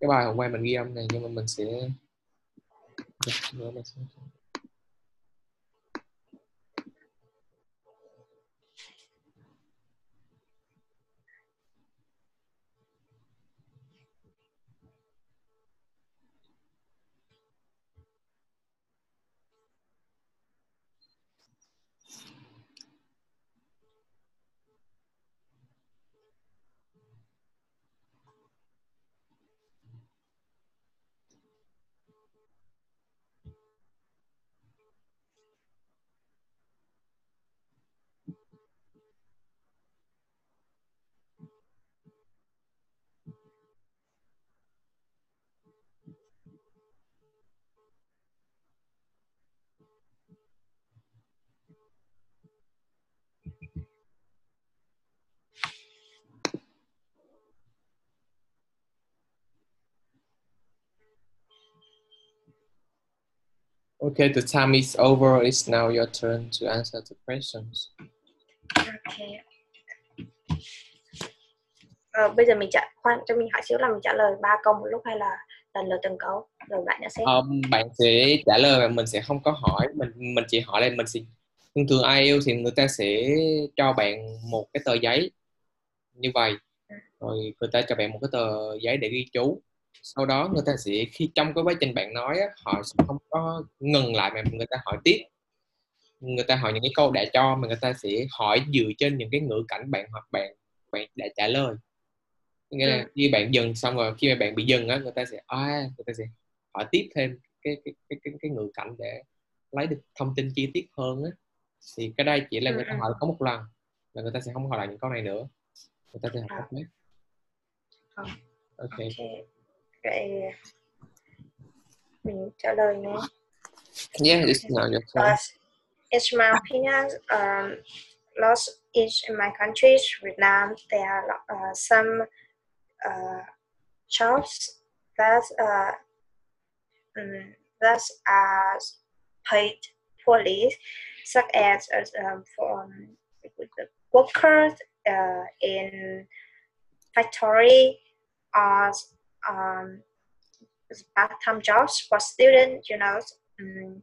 cái bài hôm qua mình ghi âm này nhưng mà mình sẽ dạ, Okay, the time is over. It's now your turn to answer the questions. Okay. Ờ, bây giờ mình trả khoan cho mình hỏi xíu là mình trả lời ba câu một lúc hay là lần lượt từng câu? Rồi bạn đã xét Um, bạn sẽ trả lời và mình sẽ không có hỏi. Mình mình chỉ hỏi là mình sẽ thường thường ai yêu thì người ta sẽ cho bạn một cái tờ giấy. Như vậy. Rồi người ta cho bạn một cái tờ giấy để ghi chú sau đó người ta sẽ khi trong cái quá trình bạn nói á, họ sẽ không có ngừng lại mà người ta hỏi tiếp người ta hỏi những cái câu đã cho mà người ta sẽ hỏi dựa trên những cái ngữ cảnh bạn hoặc bạn bạn đã trả lời nghĩa là Ừ. khi bạn dừng xong rồi khi mà bạn bị dừng á người ta sẽ à, người ta sẽ hỏi tiếp thêm cái cái cái cái, cái ngữ cảnh để lấy được thông tin chi tiết hơn á thì cái đây chỉ là Ừ, người ta ừ. hỏi có một lần và người ta sẽ không hỏi lại những câu này nữa người ta sẽ hỏi À. tiếp ok Ok. Vậy mình trả lời nhé. yeah it's now your it's my opinion. Um, lost is in my country, Vietnam. There are uh, some uh, jobs that uh, um, that are paid poorly, such as um, for um, the workers uh, in factory or um, part-time jobs for students. You know, um,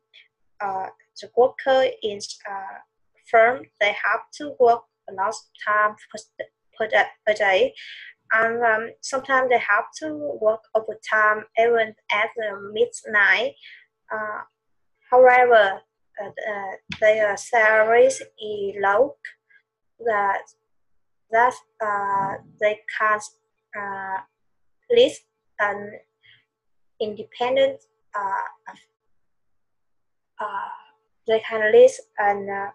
uh, the worker is uh, firm. They have to work a lot of time per, per, day, and um, sometimes they have to work overtime even at the midnight. Uh, however, uh, uh, their salaries is low. That that uh, they can't uh, live an independent they can live an uh,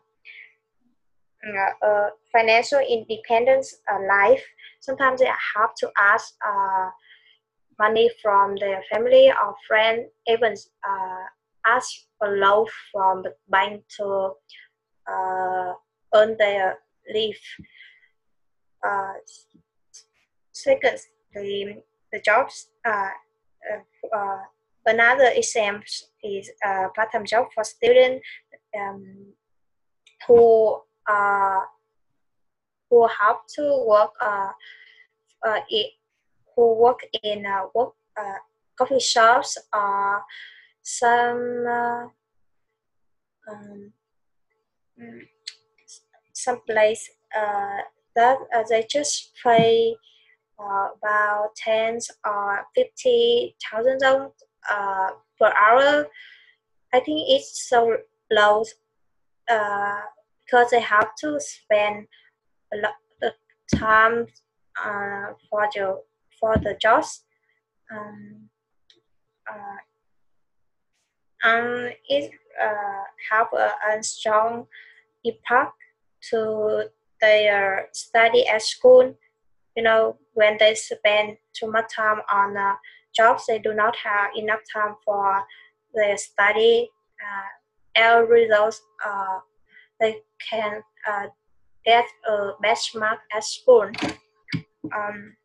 uh, uh, financial independence uh, life. Sometimes they have to ask money from their family or friend, even ask a loan from the bank to earn their life. Uh, second, the, jobs. Uh, uh, uh, another example is a part-time job for students um, who uh, who have to work uh, uh, who work in uh, work uh, coffee shops or some uh, um, mm, some place uh, that uh, they just pay uh, about tens or fifty thousand dollars uh, per hour. I think it's so low uh, because they have to spend a lot of time uh, for the for the jobs. Um, uh, and it uh, have a, a strong impact to their study at school. You know, when they spend too much time on uh, jobs, they do not have enough time for their study. Uh, as results, uh, they can uh, get a best mark at school. Um,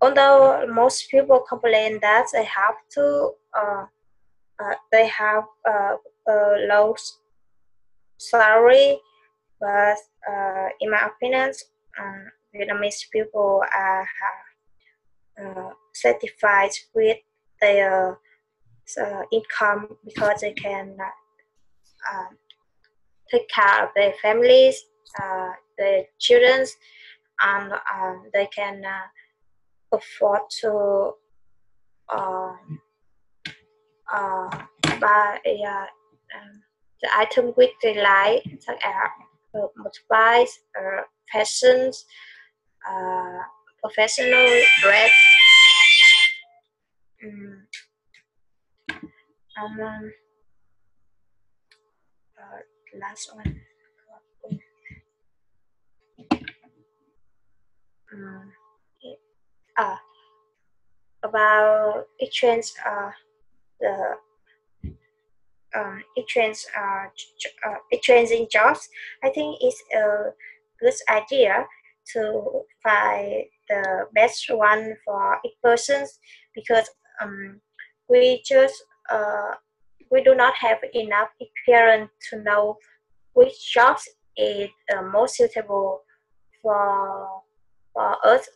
although most people complain that they have to, uh, uh, they have uh, a low salary, but uh, in my opinion, um, Vietnamese people are uh, satisfied with their uh, income because they can uh, uh, take care of their families, uh, their children, and they can uh, afford to uh, uh, buy uh, um, the item which they like, such as uh, motorbikes, uh, fashions, uh, professional dress. Um, um, uh, last one. Um, uh, about exchange uh, the um, exchange uh, uh, exchanging jobs. I think it's a good idea to find the best one for each person because um, we just uh, we do not have enough experience to know which jobs is uh, most suitable for for us.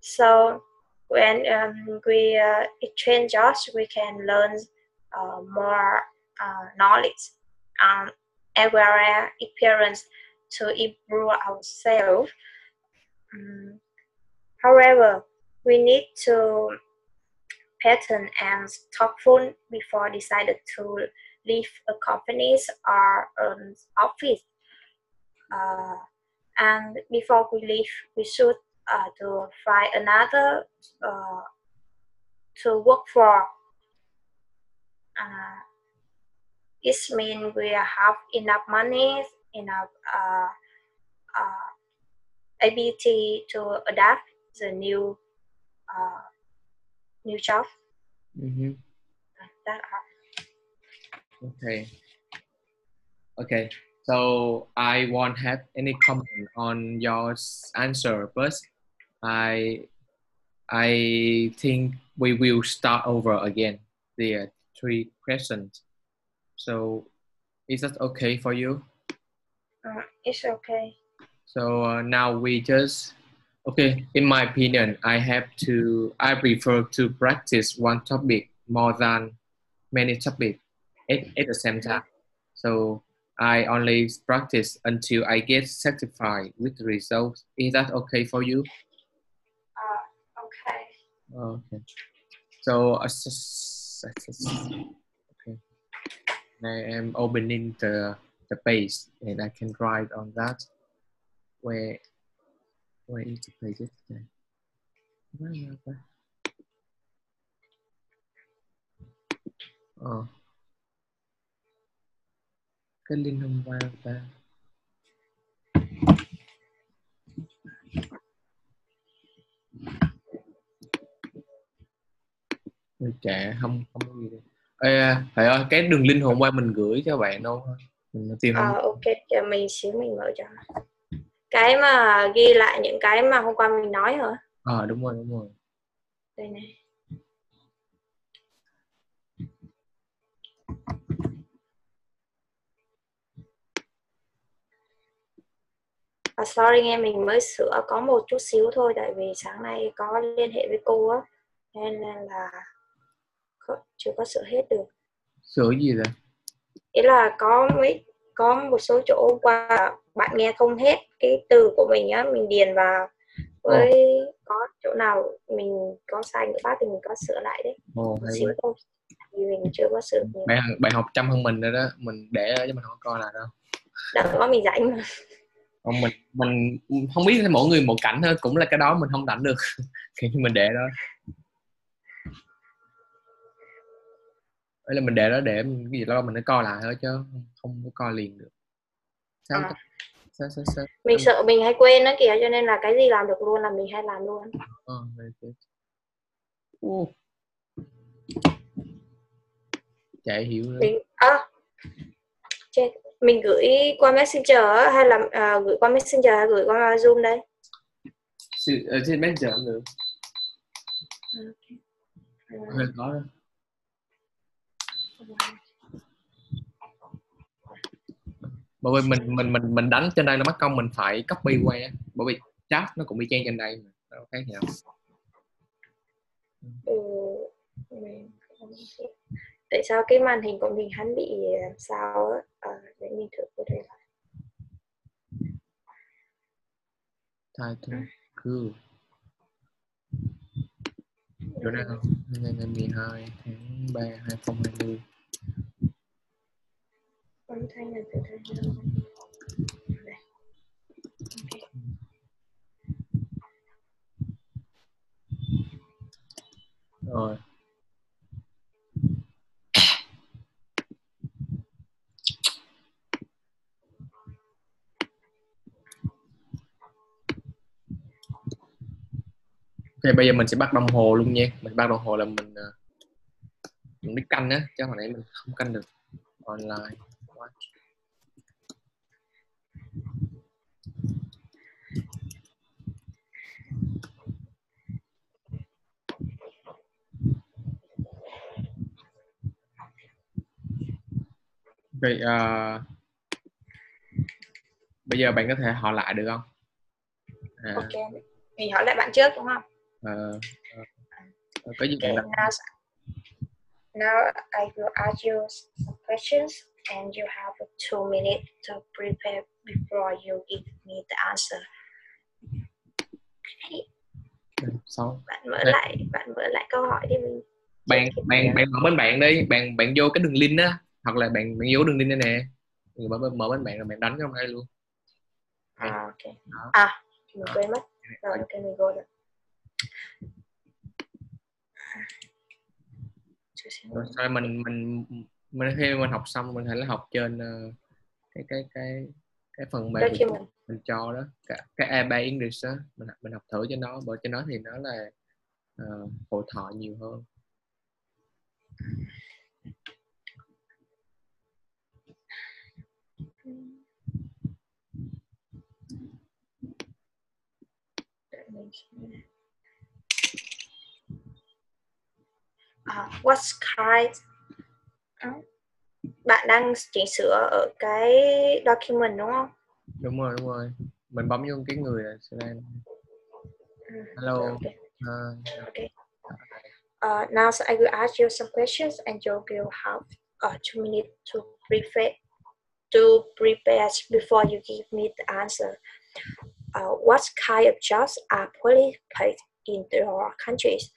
So when um, we uh, exchange jobs, we can learn uh, more uh, knowledge um, and well experience to improve ourselves. Um, however, we need to pattern and thoughtful before decided to leave a company or an office. Uh, and before we leave, we should uh, to find another uh, to work for. Uh, it means we have enough money, enough uh, uh, ability to adapt the new uh, new job. Mm-hmm. That are. Okay. Okay. So I won't have any comment on your answer, but I I think we will start over again. The three questions. So is that okay for you? Uh, it's okay. So uh, now we just okay. In my opinion, I have to. I prefer to practice one topic more than many topics at, at the same time. So I only practice until I get satisfied with the results. Is that okay for you? Uh, okay. Okay. So uh, okay. I am opening the the page and I can write on that. Where where is the page today? Ờ. Cái link hôm qua ta Chà, không không có gì đây. Ê, thầy ơi, cái đường link hôm qua mình gửi cho bạn đâu mình tìm không Ờ, ok, chờ mình xíu mình mở cho. Cái mà ghi lại những cái mà hôm qua mình nói hả? ờ đúng rồi đúng rồi Đây này. À, sorry nghe mình mới sửa có một chút xíu thôi tại vì sáng nay có liên hệ với cô á nên là không- chưa có sửa hết được sửa gì vậy ý là có mấy có một số chỗ hôm qua bạn nghe không hết cái từ của mình á mình điền vào. Với có chỗ nào mình có sai ngữ pháp thì mình có sửa lại đấy. Hay xíu thôi. Vì mình chưa có sửa. Bạn bạn học chăm hơn mình rồi đó. Mình để chứ mình không có coi lại đâu. Đừng có mình rảnh mà. Còn mình mình không biết mỗi người một cảnh thôi. Cũng là cái đó mình không rảnh được. Thì mình để đó. Đấy là mình để đó để mình- cái gì đó mình nó coi lại thôi chứ không- không có coi liền được. Sao À. sao sao sao? Mình sợ mình hay quên đó kìa cho nên là cái gì làm được luôn là mình hay làm luôn. Ờ, chả hiểu nữa. Mình à, chết mình gửi qua messenger hay là à, gửi qua messenger hay gửi qua zoom đây? Sự, ở trên messenger cũng được. Ừ. hơi khó đó bởi vì mình mình mình mình đánh trên đây nó mất công mình phải copy qua bởi vì chat nó cũng y chang trên đây mà đâu khác nhau ừ, mình biết. tại sao cái màn hình của mình hắn bị làm sao á? À, để mình thử có thể là title good chỗ nào? Ngày ngày 12 tháng 3 2020 âm thanh là từ thanh đâu Đây. Ok. rồi Ok, bây giờ mình sẽ bắt đồng hồ luôn nha. Mình bắt đồng hồ là mình ờ, mình biết canh á, chứ hồi nãy mình không canh được online. Vậy ờ, bây giờ bạn có thể hỏi lại được không? À, ok mình hỏi lại bạn trước đúng không ờ, ờ, có gì okay now now I will ask you some questions and you have two minutes to prepare before you give me the answer okay. xong. bạn mở lại bạn mở lại câu hỏi đi mình Bạn bạn bạn mở bên bạn đi, bạn bạn vô cái đường link á, hoặc là bạn bạn vô đường link đây nè. Rồi mở mở bên bạn rồi bạn đánh trong đây luôn. à ok. Đó. à mình quên mất. Rồi ok mình vô Rồi. Đó mình mình mình khi mình học xong mình thể là học trên ờ, cái cái cái cái phần mềm document mình, mình cho đó. Cái, cái A3 English đó mình mình học thử cho nó bởi trên đó thì nó là uh, hội thoại nhiều hơn À, what kind bạn đang chỉnh sửa ở cái document đúng không? đúng rồi đúng rồi mình bấm vô cái người sẽ đang Ừ, hello rồi, ok. ờ, Okay. Uh, now so I will ask you some questions and you will have uh, two minutes to prepare to prepare before you give me the answer. Uh, what kind of jobs are poorly paid in your countries?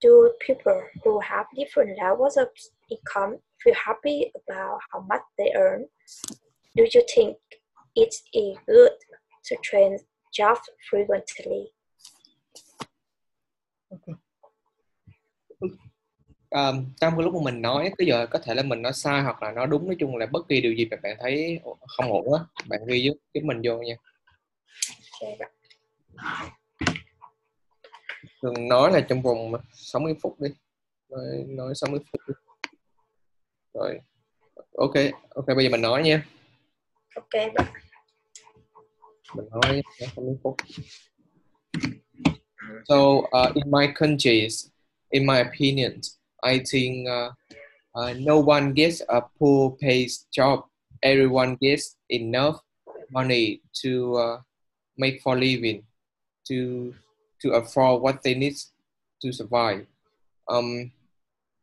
Do people who have different levels of income feel happy about how much they earn? Do you think it is good to change jobs frequently? um, trong cái lúc mà mình nói tới giờ có thể là mình nói sai hoặc là nói đúng nói chung là bất kỳ điều gì mà bạn thấy không ổn á bạn ghi giúp giúp mình vô nha Thường nói là trong vòng 60 phút đi. Nói, nói 60 phút đi. Rồi. Ok ok bây giờ mình nói nha. Ok, bạn. mình nói 60 phút. So uh, in my countries in my opinion I think uh, uh, no one gets a poor paid job. Everyone gets enough money to uh, make for living to to afford what they need to survive. Um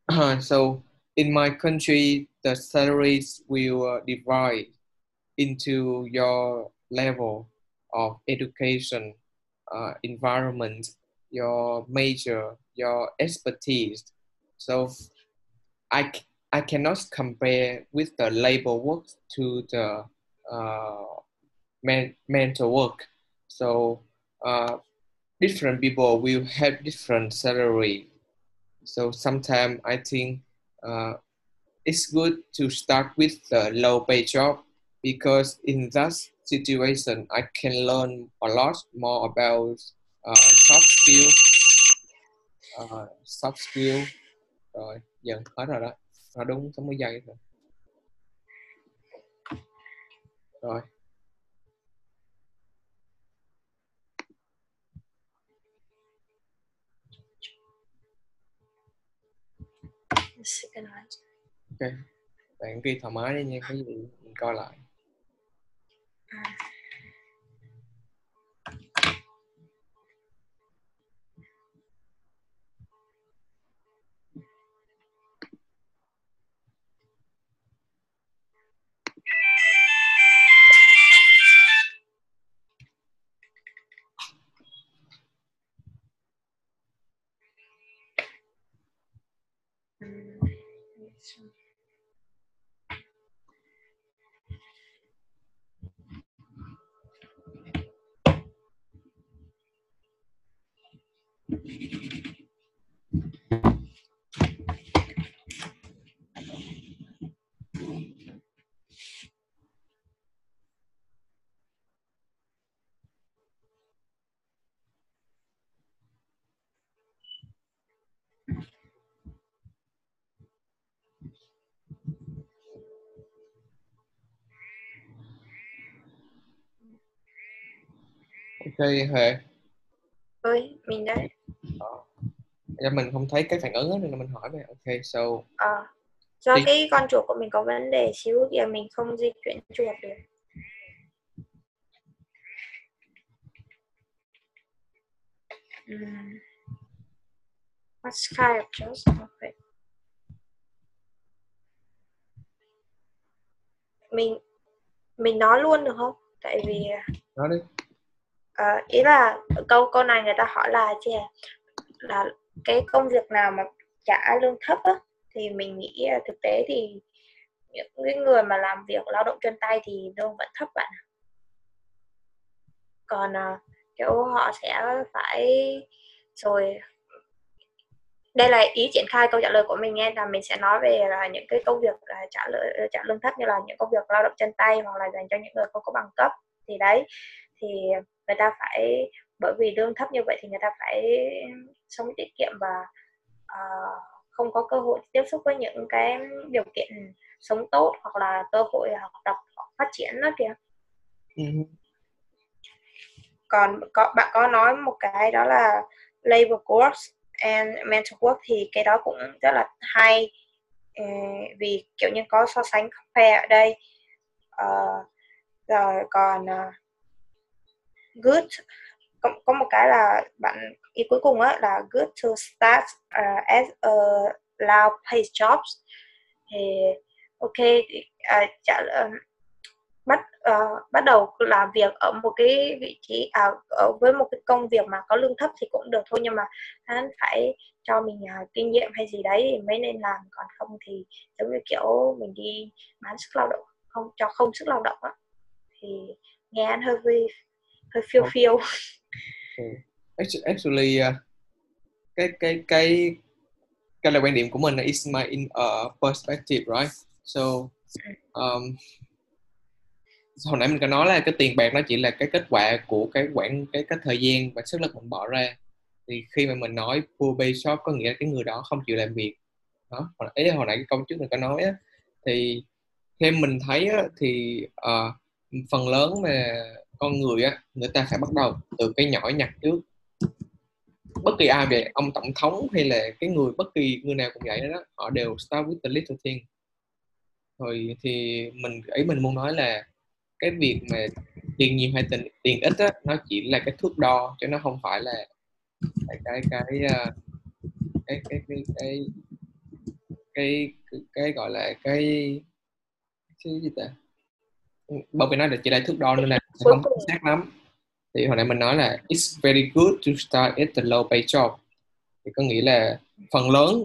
so in my country the salaries will uh, divide into your level of education uh, environment your major your expertise. So I, I cannot compare with the labor work to the uh, men, mental work so uh, different people will have different salary. So sometimes i think uh, it's good to start with the low pay job because in that situation i can learn a lot more about uh, soft skill uh, soft skill rồi dần hết rồi đó nó đúng 60 giây rồi rồi ok bạn ghi thoải mái đi nha cái gì mình coi lại ok Huệ. Ơi mình đây. Dạ, mình không thấy cái phản ứng đó, nên là mình hỏi về. Ok so. Ờ, do Thì- cái con chuột của mình có vấn đề xíu kìa mình không di chuyển chuột được. Ừm. What kind of just okay. mình mình nói luôn được không? Tại vì nói đi Ờ, ý là câu câu này người ta hỏi là chị là cái công việc nào mà trả lương thấp á thì mình nghĩ thực tế thì những cái người mà làm việc lao động chân tay thì lương vẫn thấp bạn còn à, kiểu họ sẽ phải rồi đây là ý triển khai câu trả lời của mình nghe là mình sẽ nói về là những cái công việc trả lời trả lương thấp như là những công việc lao động chân tay hoặc là dành cho những người không có bằng cấp. Thì đấy thì người ta phải bởi vì lương thấp như vậy thì người ta phải sống tiết kiệm và à, không có cơ hội tiếp xúc với những cái điều kiện sống tốt hoặc là cơ hội học tập phát triển đó kìa. Ừ. còn có bạn có nói một cái đó là labor course and mental work thì cái đó cũng rất là hay. Ờ, vì kiểu như có so sánh compare ở đây. Ờ, rồi còn ờ, good. Có, có một cái là bạn ý cuối cùng á là good to start uh, as a low paid jobs. Thì ok thì, à, uh, trả uh, à, bắt uh, bắt đầu làm việc ở một cái vị trí à, ở với một cái công việc mà có lương thấp thì cũng được thôi nhưng mà hắn phải cho mình uh, kinh nghiệm hay gì đấy thì mới nên làm. Còn không thì giống như kiểu mình đi bán sức lao động không cho không sức lao động á. Thì nghe anh hơi vui hơi phiêu Không. phiêu. Actu- actually uh, cái cái cái cái là quan điểm của mình là is my in uh, perspective right? So um, hồi nãy mình có nói là cái tiền bạc nó chỉ là cái kết quả của cái quản cái cái thời gian và sức lực mình bỏ ra. Thì khi mà mình nói poor pay job có nghĩa là cái người đó không chịu làm việc. Đó hồi ấy hồi nãy cái câu trước mình có nói á, thì theo mình thấy á, thì ờ, phần lớn mà con người á người ta phải bắt đầu từ cái nhỏ nhặt trước. Bất kỳ ai về ông tổng thống hay là cái người bất kỳ người nào cũng vậy đó họ đều start with the little thing. Rồi thì mình ấy mình muốn nói là cái việc mà tiền nhiều hay tiền tiền ít á nó chỉ là cái thước đo chứ nó không phải là cái cái cái ờ, cái cái cái cái cái, cái, cái gọi là cái cái gì ta? Bởi vì nó là chỉ là thước đo nên là sẽ không chính xác lắm. Thì hồi nãy mình nói là it's very good to start at the low pay job thì có nghĩa là phần lớn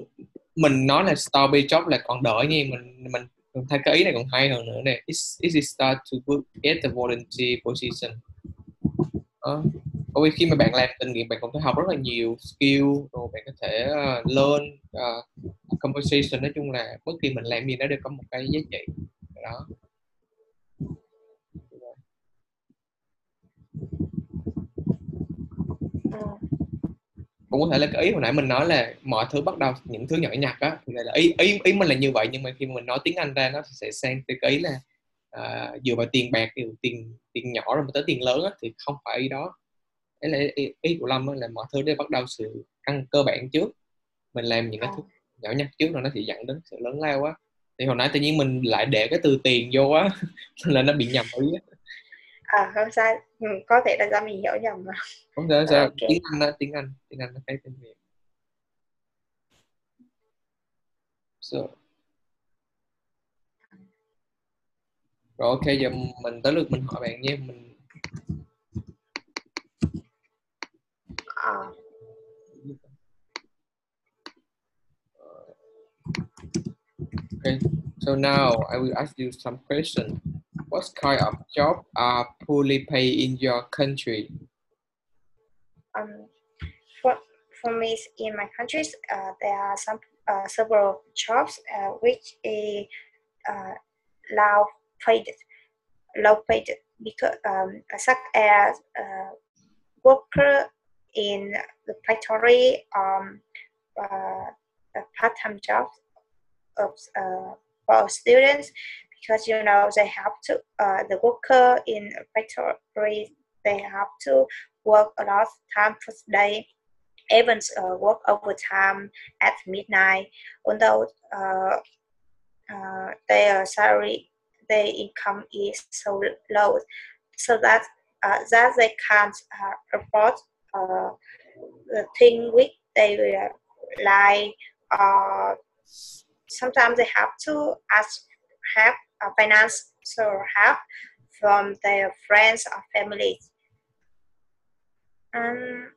mình nói là start pay job là còn đỡ nha mình mình thấy cái ý này còn hay hơn nữa nè. It's easy start to work at the volunteer position. Đó. bởi vì khi mà bạn làm tình nguyện bạn cũng phải học rất là nhiều skill rồi bạn có thể uh, learn uh, conversation. Nói chung là bất kỳ mình làm gì nó đều có một cái giá trị. Đó cũng có thể là cái ý hồi nãy mình nói là mọi thứ bắt đầu những thứ nhỏ nhặt á là ý ý ý mình là như vậy nhưng mà khi mình nói tiếng Anh ra nó sẽ sang tới cái ý là à, dựa vào tiền bạc tiền tiền tiền nhỏ rồi mà tới tiền lớn á thì không phải ý đó. Đấy là ý, ý của Lâm là mọi thứ đều bắt đầu sự căn cơ bản trước. Mình làm những cái thứ nhỏ nhặt trước rồi nó sẽ dẫn đến sự lớn lao á. Thì hồi nãy tự nhiên mình lại để cái từ tiền vô á là nó bị nhầm ý á à không sai. Ừ, có thể là do mình hiểu nhầm mà. Không sao sao. Ok. tiếng Anh á tiếng Anh tiếng Anh nó khác tiếng Việt. So, rồi ok giờ mình tới lượt mình hỏi bạn nhé mình à, Okay, so now I will ask you some questions. What kind of job are poorly paid in your country? Um, for, for me, in my countries, uh, there are some uh, several jobs uh, which is uh, low paid, low paid because um, such as uh, worker in the factory, um, uh, part-time jobs of uh, for students because you know they have to uh, the worker in factory they have to work a lot of time per day even uh, work overtime at midnight although uh, uh, their salary their income is so low so that uh, that they can't uh, afford uh, the thing which they like uh, sometimes they have to ask help, financial help from their friends or families. Um,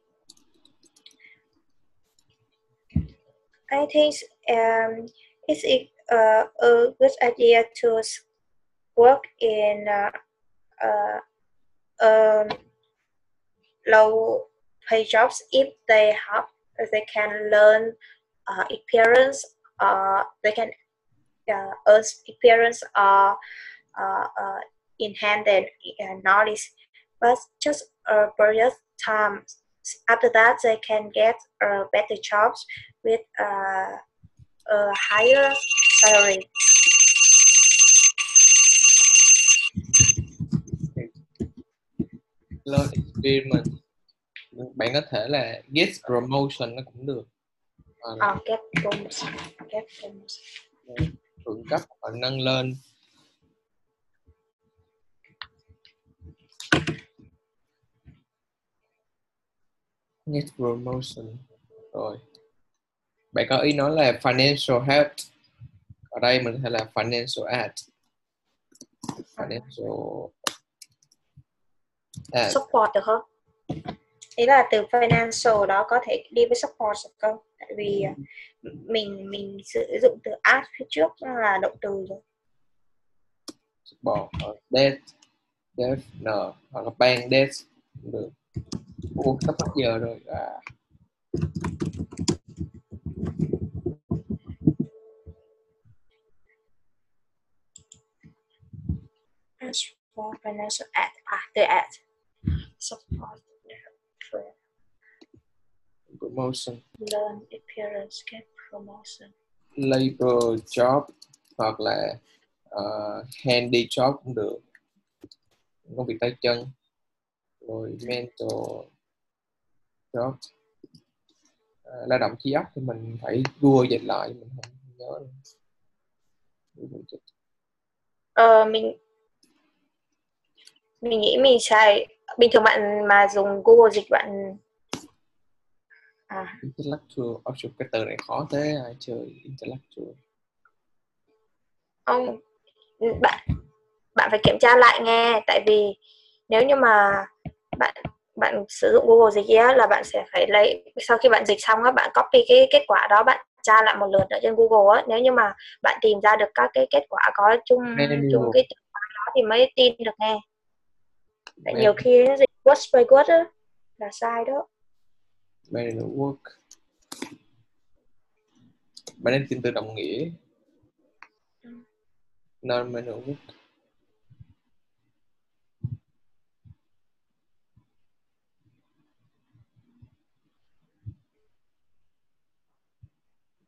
I think um, it's uh, a good idea to work in uh, uh, um, low pay jobs if they have they can learn uh, experience uh, they can uh, earn experience or uh, uh, enhance their uh, knowledge but just a period time after that they can get uh, better jobs with uh, a higher salary Learn experience. Bạn có thể là get promotion nó cũng được. Hoặc uh, get promotion get promotion thượng cấp hoặc nâng lên. Get promotion. Rồi. Bạn có ý nói là financial help. Ở đây mình hay là financial aid. Financial aid. support được không? Ý là từ financial đó có thể đi với support được không? Tại vì uh, mình mình sử dụng từ add phía trước là động từ rồi. support hoặc debt debt nợ hoặc là debt cũng được. Ủa, sắp hết giờ rồi. À, for financial aid, à từ aid support promotion. Learn experience get promotion. labor job hoặc là uh, handy job cũng được. Công việc tay chân. Rồi mental job. Ờ, lao động trí óc thì mình phải Google dịch lại mình không nhớ nữa. Ờ, mình mình nghĩ mình xài bình thường bạn mà dùng Google dịch bạn à. Intellectual option cái từ này khó thế ai chơi intellectual. Không bạn bạn phải kiểm tra lại nghe tại vì nếu như mà bạn bạn sử dụng Google dịch á là bạn sẽ phải lấy sau khi bạn dịch xong á bạn copy cái kết quả đó bạn tra lại một lượt ở trên Google á. Nếu như mà bạn tìm ra được các cái kết quả có chung chung cái từ khóa đó thì mới tin được nghe. Tại nhiều khi dịch word by word á là sai đó manual work. Bạn nên tìm từ đồng nghĩa. Non manual work.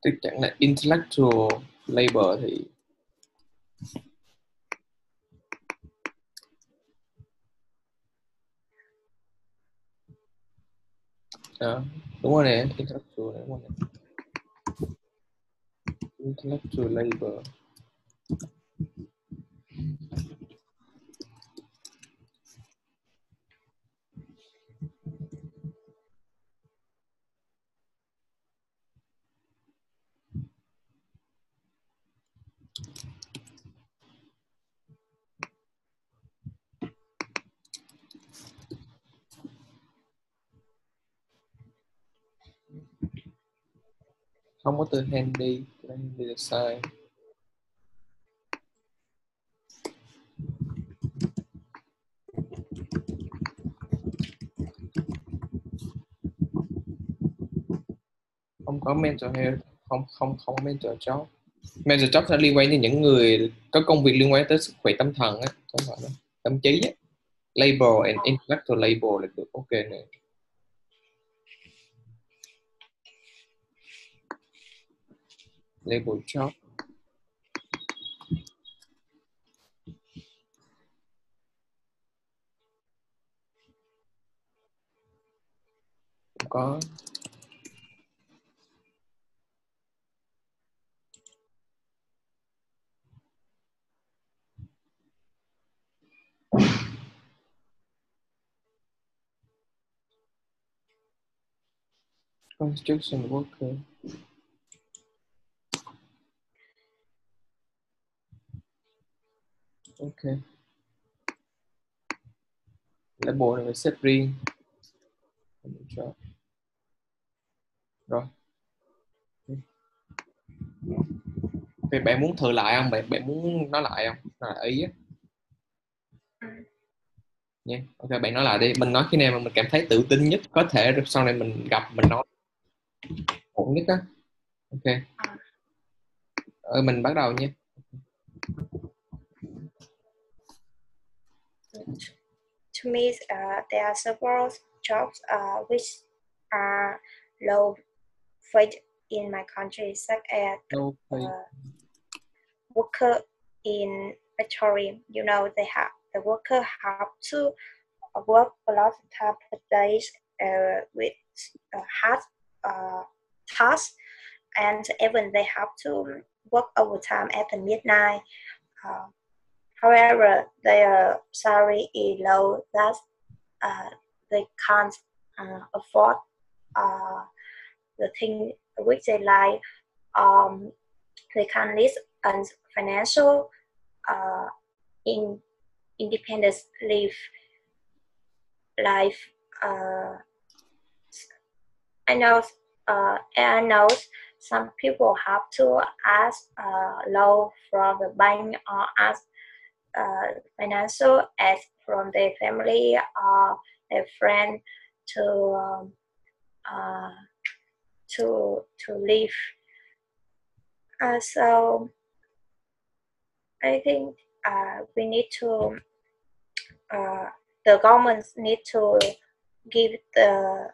Tức chẳng là intellectual labor thì Đó, đúng rồi nè intellectual này, đúng rồi nè intellectual labor. không có từ handy handy là sai. Không có mental health, không không không mental job. Mental job sẽ liên quan đến những người có công việc liên quan tới sức khỏe tâm thần á tâm trí á. Label and intellectual label là được. Ok này label job có construction worker ok. Label này phải xếp riêng Cho. rồi. Thì bạn muốn thử lại không? Bạn bạn muốn nói lại không? Nói lại ý á. Nha. Ok bạn nói lại đi. Mình nói khi nào mà mình cảm thấy tự tin nhất có thể rồi sau này mình gặp mình nói. Ổn nhất á. Ok. Ờ, mình bắt đầu nha. To me, uh, there are several jobs uh, which are low paid in my country, such as uh, worker in factory. You know, they have the worker have to work a lot of time per days uh, with uh, hard uh, tasks, and even they have to work overtime at the midnight. Uh, however, their salary is low. That uh, they can't uh, afford uh, the thing which they like. Um, they can't live on financial uh, in independence live life. Uh, I know. Uh, I know some people have to ask uh, loan from the bank or ask financial aid from their family or their friend to um, uh, to to live. Uh, so I think uh, we need to uh, the government need to give the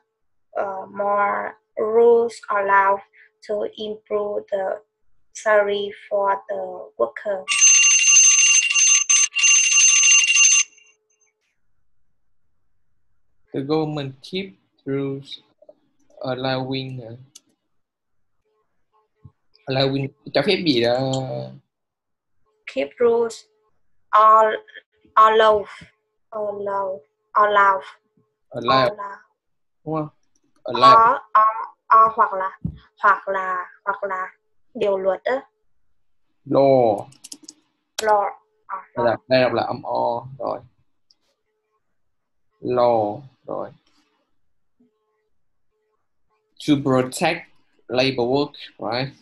uh, more rules allowed to improve the salary for the worker. The government keep rules allowing uh, allowing cho phép gì đó. Keep rules all allow allow allow. Allow. Allow. Đúng không? Allow. Or, or, or hoặc là hoặc là hoặc là điều luật á. Law. Law. Đây là đây đọc là âm o rồi. Law rồi. To protect labor work right?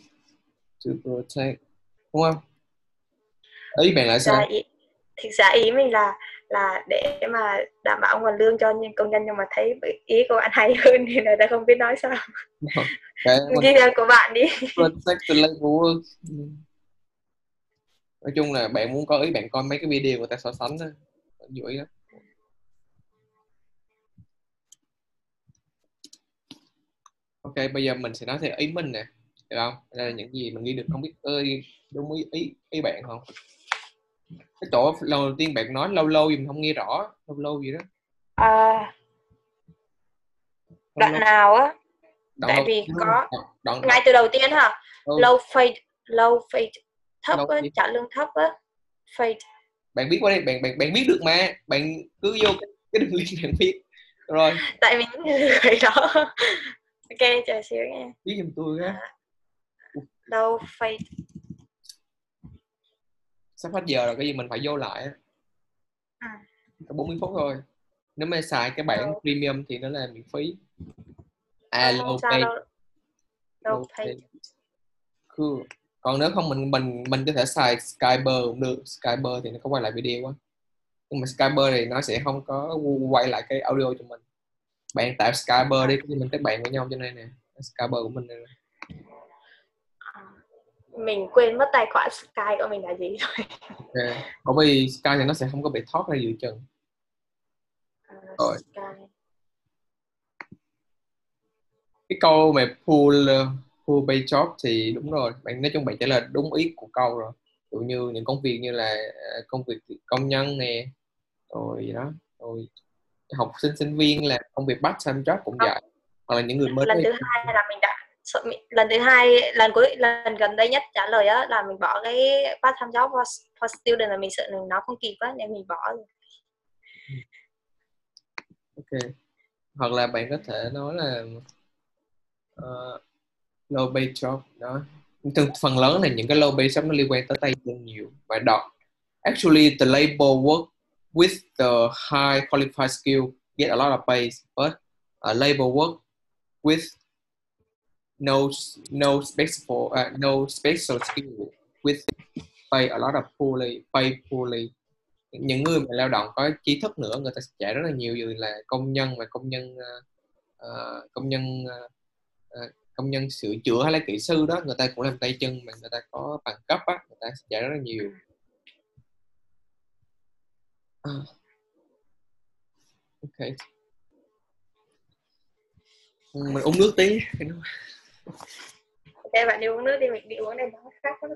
To protect đúng không? Ý bạn là sao? ý, thực ra ý mình là là để mà đảm bảo nguồn lương cho những công nhân nhưng mà thấy ý của bạn hay hơn nên là ta không biết nói sao. Cái ghi ra của bạn đi. Protect the labor work. Nói chung là bạn muốn có ý bạn coi mấy cái video người ta so sánh đó dụ ý đó ok bây giờ mình sẽ nói theo ý mình nè được không? Đây là những gì mình ghi được không biết ơi đúng ý ý, ý bạn không? Cái chỗ lần đầu tiên bạn nói lâu lâu gì mình không nghe rõ lâu lâu gì đó. À, Lâu đoạn lâu- nào á? Đoạn tại đầu vì có- đoạn, đoạn, ngay từ đầu tiên hả? Ừ, low paid low paid thấp á trả lương thấp á paid bạn biết qua đây bạn bạn bạn biết được mà bạn cứ vô cái, cái đường link bạn biết. Rồi. Tại mình người đó ok chờ xíu nha. Biết giùm tôi á low paid sắp hết giờ rồi cái gì mình phải vô lại á. À. có 40 phút thôi. Nếu mà xài cái bản Đâu. premium thì nó là miễn phí. À à, low pay. đâu. Low low paid pay. Cool. còn nếu không mình mình mình có thể xài Skype cũng được. Skype thì nó có quay lại video á. Nhưng mà Skype thì nó sẽ không có quay lại cái audio cho mình bạn tạo Skype đi thì mình kết bạn với nhau cho nên nè Skype của mình này. mình quên mất tài khoản Sky của mình là gì rồi. Ok bởi vì Sky thì nó sẽ không có bị thoát ra giữa chừng. À, Rồi. Sky cái câu mà pull pull pay job thì đúng rồi. Bạn nói chung bạn trả lời đúng ý của câu rồi. Dụ như những công việc như là ờ, công việc công nhân nè rồi gì đó rồi học sinh sinh viên làm công việc part time job cũng vậy hoặc là những người mới lần thứ hai là mình đã lần thứ hai lần cuối lần gần đây nhất trả lời á là mình bỏ cái part time job for, for student là mình sợ mình nói không kịp á nên mình bỏ rồi. ok. Hoặc là bạn có thể nói là uh, low pay job đó. Thường phần lớn là những cái low pay job nó liên quan tới tay chân nhiều và đọc. Actually the labor work with the high qualified skill get a lot of pay but uh, labor work with no no special uh, no special skill with pay a lot of poorly pay poorly. Những người mà lao động có trí thức nữa người ta sẽ trả rất là nhiều như là công nhân và công nhân uh, công nhân uh, công nhân sửa chữa hay là kỹ sư đó người ta cũng làm tay chân mà người ta có bằng cấp á người ta sẽ trả rất là nhiều. À. ok. Mình uống nước tí. Ok bạn đi uống nước đi mình đi uống đây nó khác quá